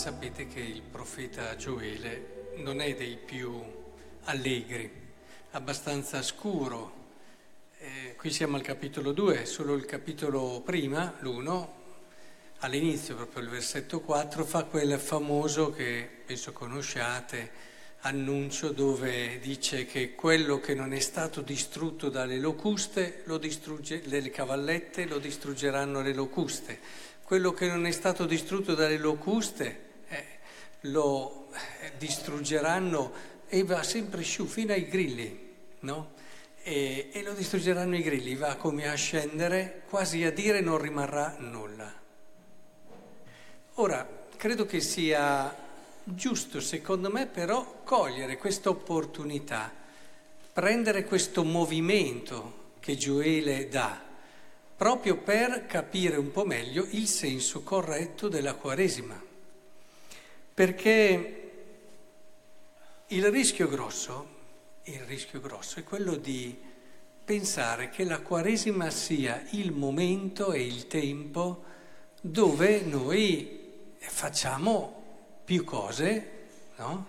Sapete che il profeta Gioele non è dei più allegri, abbastanza scuro. Eh, qui siamo al capitolo 2, solo il capitolo prima, l'1, all'inizio, proprio il versetto 4, fa quel famoso che penso conosciate, annuncio dove dice che quello che non è stato distrutto dalle locuste, lo distrugge, le cavallette lo distruggeranno le locuste. Quello che non è stato distrutto dalle locuste lo eh, distruggeranno e va sempre su fino ai grilli, no? E, e lo distruggeranno i grilli, va come a scendere, quasi a dire non rimarrà nulla. Ora, credo che sia giusto secondo me però cogliere questa opportunità, prendere questo movimento che Gioele dà, proprio per capire un po' meglio il senso corretto della Quaresima. Perché il rischio grosso, il rischio grosso è quello di pensare che la Quaresima sia il momento e il tempo dove noi facciamo più cose, no?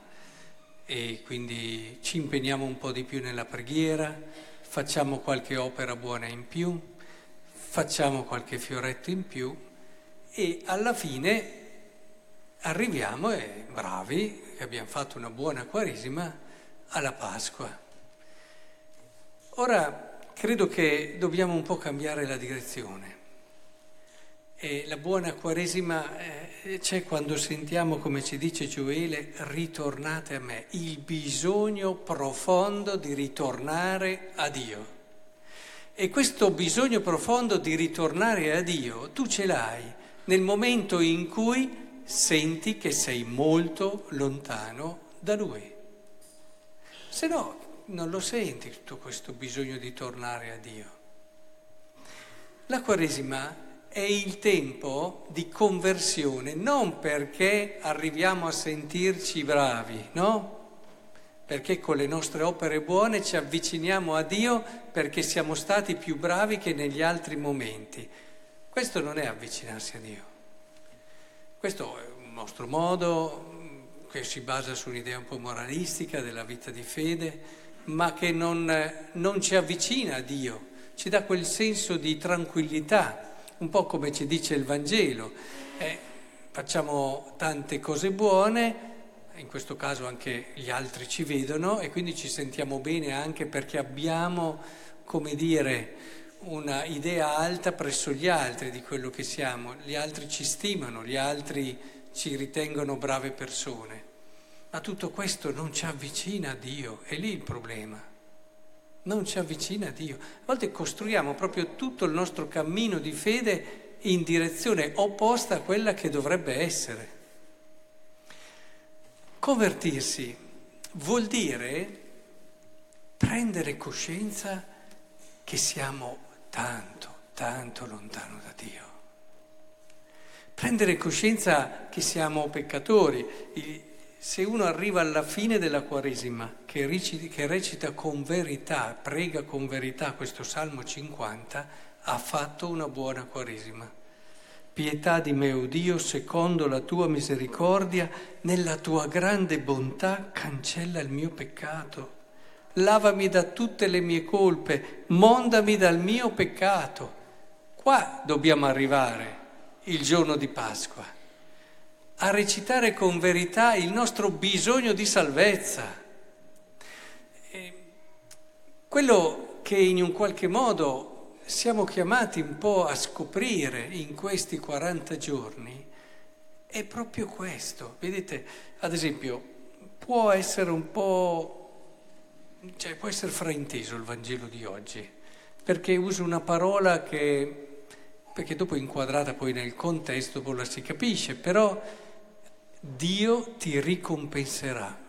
E quindi ci impegniamo un po' di più nella preghiera, facciamo qualche opera buona in più, facciamo qualche fioretto in più e alla fine arriviamo, e bravi, che abbiamo fatto una buona quaresima, alla Pasqua. Ora credo che dobbiamo un po' cambiare la direzione. E la buona Quaresima eh, c'è quando sentiamo, come ci dice Gioele, ritornate a me, il bisogno profondo di ritornare a Dio. E questo bisogno profondo di ritornare a Dio tu ce l'hai nel momento in cui senti che sei molto lontano da Lui. Se no, non lo senti tutto questo bisogno di tornare a Dio. La Quaresima è il tempo di conversione, non perché arriviamo a sentirci bravi, no? Perché con le nostre opere buone ci avviciniamo a Dio perché siamo stati più bravi che negli altri momenti. Questo non è avvicinarsi a Dio. Questo è un nostro modo che si basa su un'idea un po' moralistica della vita di fede, ma che non, non ci avvicina a Dio, ci dà quel senso di tranquillità un po' come ci dice il Vangelo. Eh, facciamo tante cose buone, in questo caso anche gli altri ci vedono e quindi ci sentiamo bene anche perché abbiamo, come dire, una idea alta presso gli altri di quello che siamo. Gli altri ci stimano, gli altri ci ritengono brave persone. Ma tutto questo non ci avvicina a Dio, è lì il problema non ci avvicina a Dio. A volte costruiamo proprio tutto il nostro cammino di fede in direzione opposta a quella che dovrebbe essere. Convertirsi vuol dire prendere coscienza che siamo tanto, tanto lontano da Dio. Prendere coscienza che siamo peccatori se uno arriva alla fine della Quaresima, che recita, con verità, prega con verità questo Salmo 50, ha fatto una buona Quaresima. Pietà di me, o Dio, secondo la tua misericordia, nella tua grande bontà cancella il mio peccato. Lavami da tutte le mie colpe, mondami dal mio peccato. Qua dobbiamo arrivare il giorno di Pasqua a recitare con verità il nostro bisogno di salvezza. E quello che in un qualche modo siamo chiamati un po' a scoprire in questi 40 giorni è proprio questo. Vedete, ad esempio, può essere un po', cioè può essere frainteso il Vangelo di oggi, perché uso una parola che, perché dopo inquadrata poi nel contesto poi la si capisce, però Dio ti ricompenserà,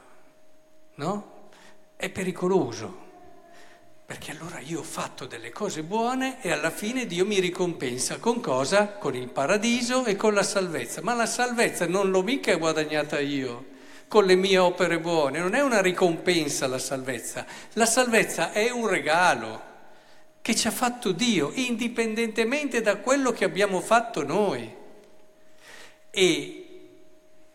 no? È pericoloso, perché allora io ho fatto delle cose buone e alla fine Dio mi ricompensa con cosa? Con il paradiso e con la salvezza. Ma la salvezza non l'ho mica guadagnata io con le mie opere buone, non è una ricompensa la salvezza, la salvezza è un regalo che ci ha fatto Dio, indipendentemente da quello che abbiamo fatto noi. E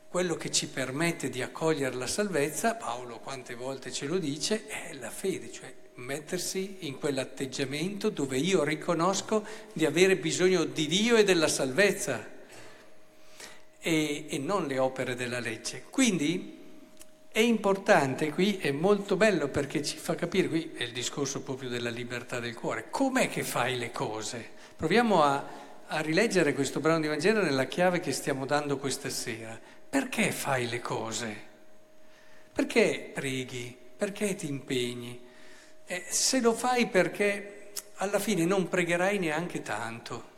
quello che ci permette di accogliere la salvezza, Paolo quante volte ce lo dice, è la fede, cioè mettersi in quell'atteggiamento dove io riconosco di avere bisogno di Dio e della salvezza e, e non le opere della legge. Quindi è importante qui, è molto bello perché ci fa capire, qui è il discorso proprio della libertà del cuore, com'è che fai le cose? Proviamo a, a rileggere questo brano di Vangelo nella chiave che stiamo dando questa sera. Perché fai le cose? Perché preghi? Perché ti impegni? Eh, se lo fai perché alla fine non pregherai neanche tanto,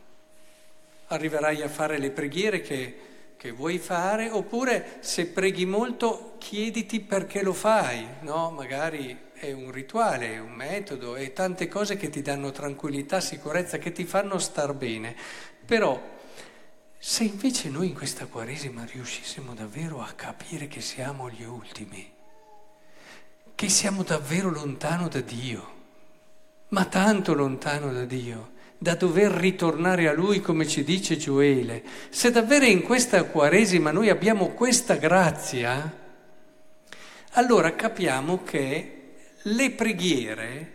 arriverai a fare le preghiere che, che vuoi fare, oppure se preghi molto chiediti perché lo fai, no? Magari è un rituale, è un metodo, e tante cose che ti danno tranquillità, sicurezza, che ti fanno star bene. Però se invece noi in questa Quaresima riuscissimo davvero a capire che siamo gli ultimi, che siamo davvero lontano da Dio, ma tanto lontano da Dio, da dover ritornare a Lui come ci dice Gioele, se davvero in questa Quaresima noi abbiamo questa grazia, allora capiamo che le preghiere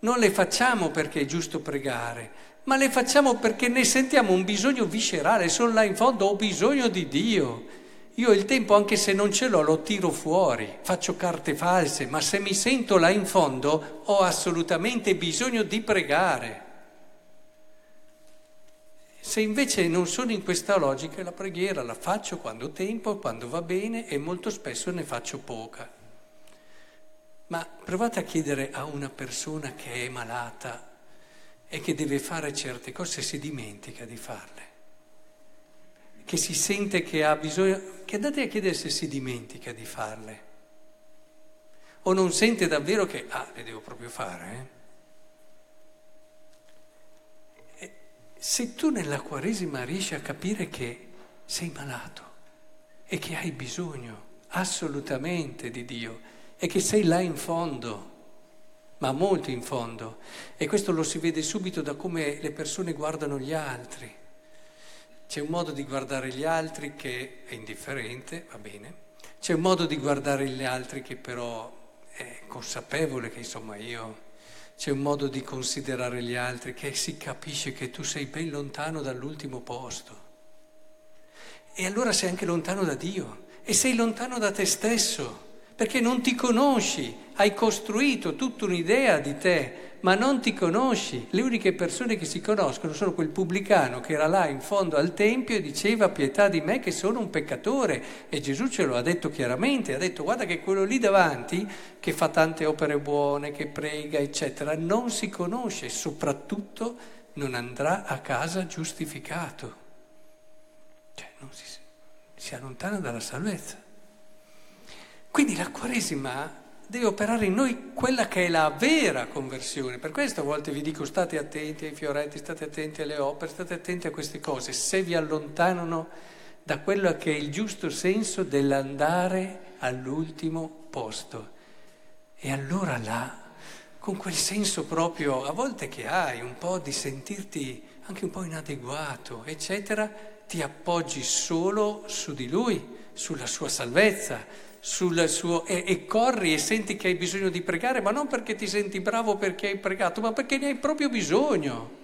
non le facciamo perché è giusto pregare, ma le facciamo perché ne sentiamo un bisogno viscerale, sono là in fondo, ho bisogno di Dio. Io il tempo, anche se non ce l'ho, lo tiro fuori, faccio carte false, ma se mi sento là in fondo ho assolutamente bisogno di pregare. Se invece non sono in questa logica, la preghiera la faccio quando ho tempo, quando va bene e molto spesso ne faccio poca. Ma provate a chiedere a una persona che è malata e che deve fare certe cose si dimentica di farle, che si sente che ha bisogno, che andate a chiedere se si dimentica di farle, o non sente davvero che, ah, le devo proprio fare. Eh? Se tu nella Quaresima riesci a capire che sei malato e che hai bisogno assolutamente di Dio e che sei là in fondo, ma molto in fondo. E questo lo si vede subito da come le persone guardano gli altri. C'è un modo di guardare gli altri che è indifferente, va bene. C'è un modo di guardare gli altri che però è consapevole che insomma io... C'è un modo di considerare gli altri che si capisce che tu sei ben lontano dall'ultimo posto. E allora sei anche lontano da Dio. E sei lontano da te stesso. Perché non ti conosci, hai costruito tutta un'idea di te, ma non ti conosci. Le uniche persone che si conoscono sono quel pubblicano che era là in fondo al Tempio e diceva pietà di me che sono un peccatore. E Gesù ce lo ha detto chiaramente, ha detto guarda che quello lì davanti, che fa tante opere buone, che prega, eccetera, non si conosce, soprattutto non andrà a casa giustificato. Cioè si, si allontana dalla salvezza. Quindi la Quaresima deve operare in noi quella che è la vera conversione. Per questo a volte vi dico state attenti ai fioretti, state attenti alle opere, state attenti a queste cose, se vi allontanano da quello che è il giusto senso dell'andare all'ultimo posto. E allora là, con quel senso proprio, a volte che hai, un po' di sentirti anche un po' inadeguato, eccetera, ti appoggi solo su di lui, sulla sua salvezza sul suo, e, e, corri e senti che hai bisogno di pregare, ma non perché ti senti bravo perché hai pregato, ma perché ne hai proprio bisogno.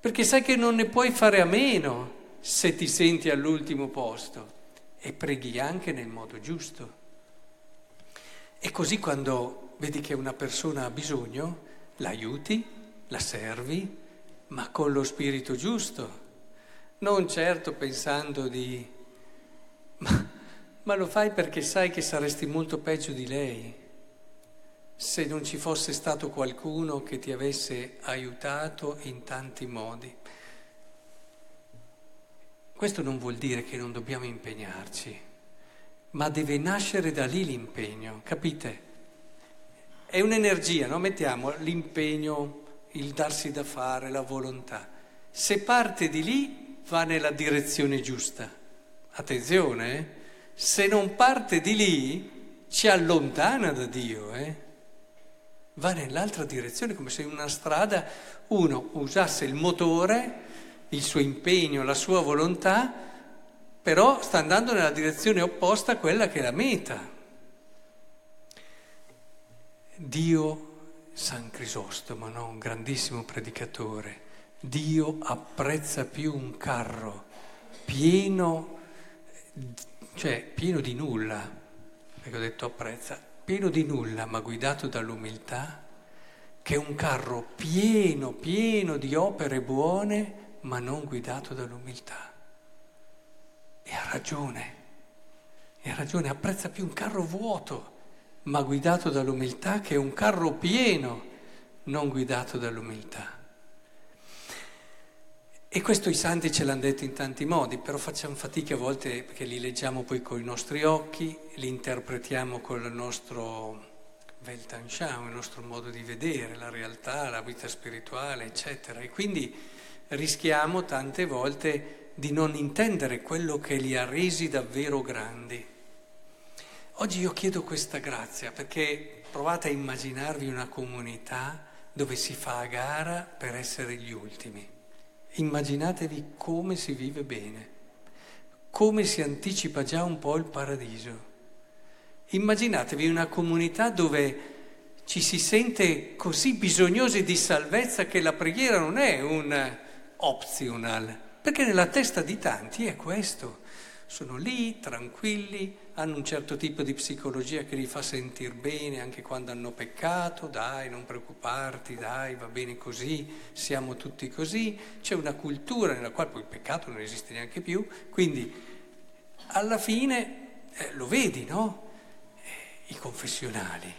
Perché sai che non ne puoi fare a meno se ti senti all'ultimo posto e preghi anche nel modo giusto. E così quando vedi che una persona ha bisogno, l'aiuti, la servi, ma con lo spirito giusto, non certo pensando di ma lo fai perché sai che saresti molto peggio di lei se non ci fosse stato qualcuno che ti avesse aiutato in tanti modi. Questo non vuol dire che non dobbiamo impegnarci, ma deve nascere da lì l'impegno, capite? È un'energia, no? Mettiamo l'impegno, il darsi da fare, la volontà. Se parte di lì va nella direzione giusta. Attenzione, eh? Se non parte di lì ci allontana da Dio, eh? va nell'altra direzione, come se in una strada uno usasse il motore, il suo impegno, la sua volontà però sta andando nella direzione opposta a quella che è la meta. Dio, San Crisostomo, no? un grandissimo predicatore, Dio apprezza più un carro pieno, cioè pieno di nulla, perché ho detto apprezza, pieno di nulla ma guidato dall'umiltà, che un carro pieno, pieno di opere buone ma non guidato dall'umiltà. E ha ragione, e ha ragione, apprezza più un carro vuoto ma guidato dall'umiltà che un carro pieno non guidato dall'umiltà. E questo i santi ce l'hanno detto in tanti modi, però facciamo fatica a volte perché li leggiamo poi con i nostri occhi, li interpretiamo con il nostro Weltanschauung, il nostro modo di vedere la realtà, la vita spirituale, eccetera. E quindi rischiamo tante volte di non intendere quello che li ha resi davvero grandi. Oggi io chiedo questa grazia perché provate a immaginarvi una comunità dove si fa a gara per essere gli ultimi. Immaginatevi come si vive bene, come si anticipa già un po' il paradiso. Immaginatevi una comunità dove ci si sente così bisognosi di salvezza che la preghiera non è un optional, perché nella testa di tanti è questo. Sono lì, tranquilli, hanno un certo tipo di psicologia che li fa sentire bene anche quando hanno peccato, dai, non preoccuparti, dai, va bene così, siamo tutti così. C'è una cultura nella quale poi il peccato non esiste neanche più, quindi alla fine eh, lo vedi, no? Eh, I confessionali,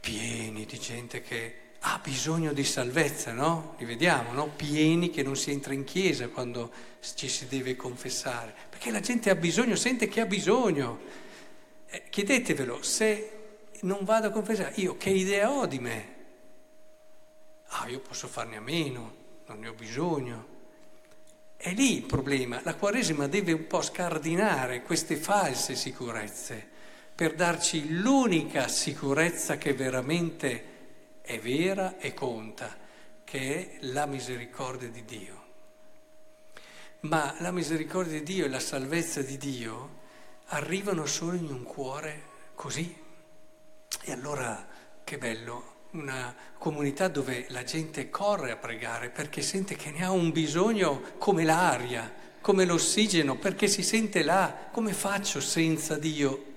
pieni di gente che ha bisogno di salvezza, no? Li vediamo, no? Pieni che non si entra in chiesa quando ci si deve confessare, perché la gente ha bisogno, sente che ha bisogno. Eh, chiedetevelo, se non vado a confessare, io che idea ho di me? Ah, io posso farne a meno, non ne ho bisogno. È lì il problema, la Quaresima deve un po' scardinare queste false sicurezze per darci l'unica sicurezza che veramente è vera e conta, che è la misericordia di Dio. Ma la misericordia di Dio e la salvezza di Dio arrivano solo in un cuore così. E allora che bello, una comunità dove la gente corre a pregare perché sente che ne ha un bisogno come l'aria, come l'ossigeno, perché si sente là, come faccio senza Dio?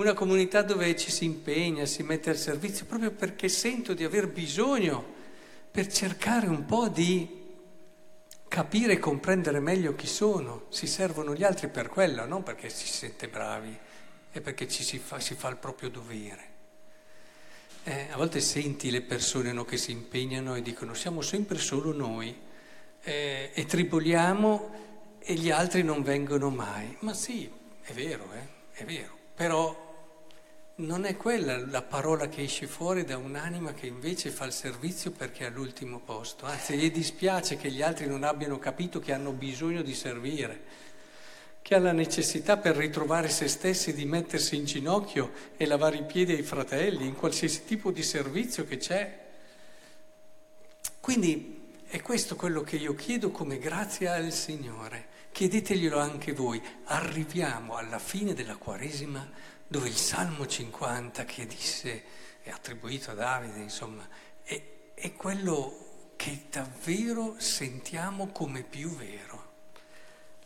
Una comunità dove ci si impegna, si mette al servizio, proprio perché sento di aver bisogno per cercare un po' di capire e comprendere meglio chi sono. Si servono gli altri per quello, non perché si sente bravi, è perché ci si fa, si fa il proprio dovere. Eh, a volte senti le persone no, che si impegnano e dicono siamo sempre solo noi eh, e triboliamo e gli altri non vengono mai. Ma sì, è vero, eh, è vero, però non è quella la parola che esce fuori da un'anima che invece fa il servizio perché è all'ultimo posto. Anzi, gli dispiace che gli altri non abbiano capito che hanno bisogno di servire, che ha la necessità per ritrovare se stessi di mettersi in ginocchio e lavare i piedi ai fratelli, in qualsiasi tipo di servizio che c'è. Quindi è questo quello che io chiedo come grazia al Signore. Chiedeteglielo anche voi. Arriviamo alla fine della Quaresima dove il Salmo 50 che disse, è attribuito a Davide, insomma, è, è quello che davvero sentiamo come più vero.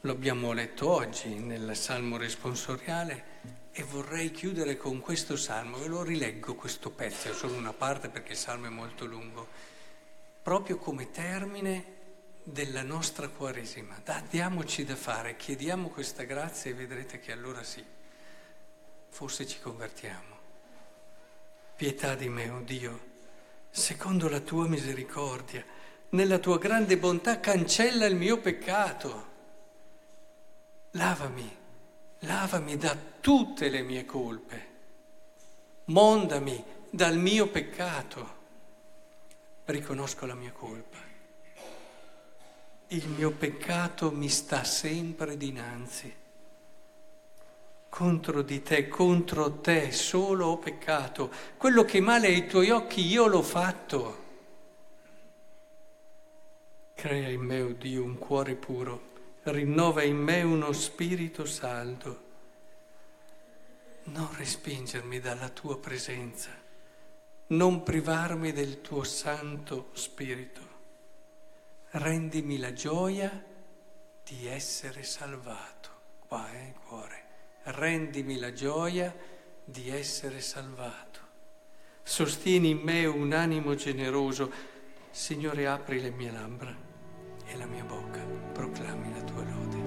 Lo abbiamo letto oggi nel Salmo responsoriale e vorrei chiudere con questo Salmo, ve lo rileggo questo pezzo, è solo una parte perché il Salmo è molto lungo, proprio come termine della nostra Quaresima. Diamoci da fare, chiediamo questa grazia e vedrete che allora sì forse ci convertiamo. Pietà di me, o oh Dio, secondo la tua misericordia, nella tua grande bontà cancella il mio peccato. Lavami, lavami da tutte le mie colpe, mondami dal mio peccato. Riconosco la mia colpa. Il mio peccato mi sta sempre dinanzi contro di te, contro te solo ho peccato, quello che male ai tuoi occhi io l'ho fatto. Crea in me, oh Dio, un cuore puro, rinnova in me uno spirito saldo. Non respingermi dalla tua presenza, non privarmi del tuo santo spirito. Rendimi la gioia di essere salvato. Qua, eh, cuore. Rendimi la gioia di essere salvato. Sostieni in me un animo generoso. Signore, apri le mie labbra e la mia bocca proclami la tua lode.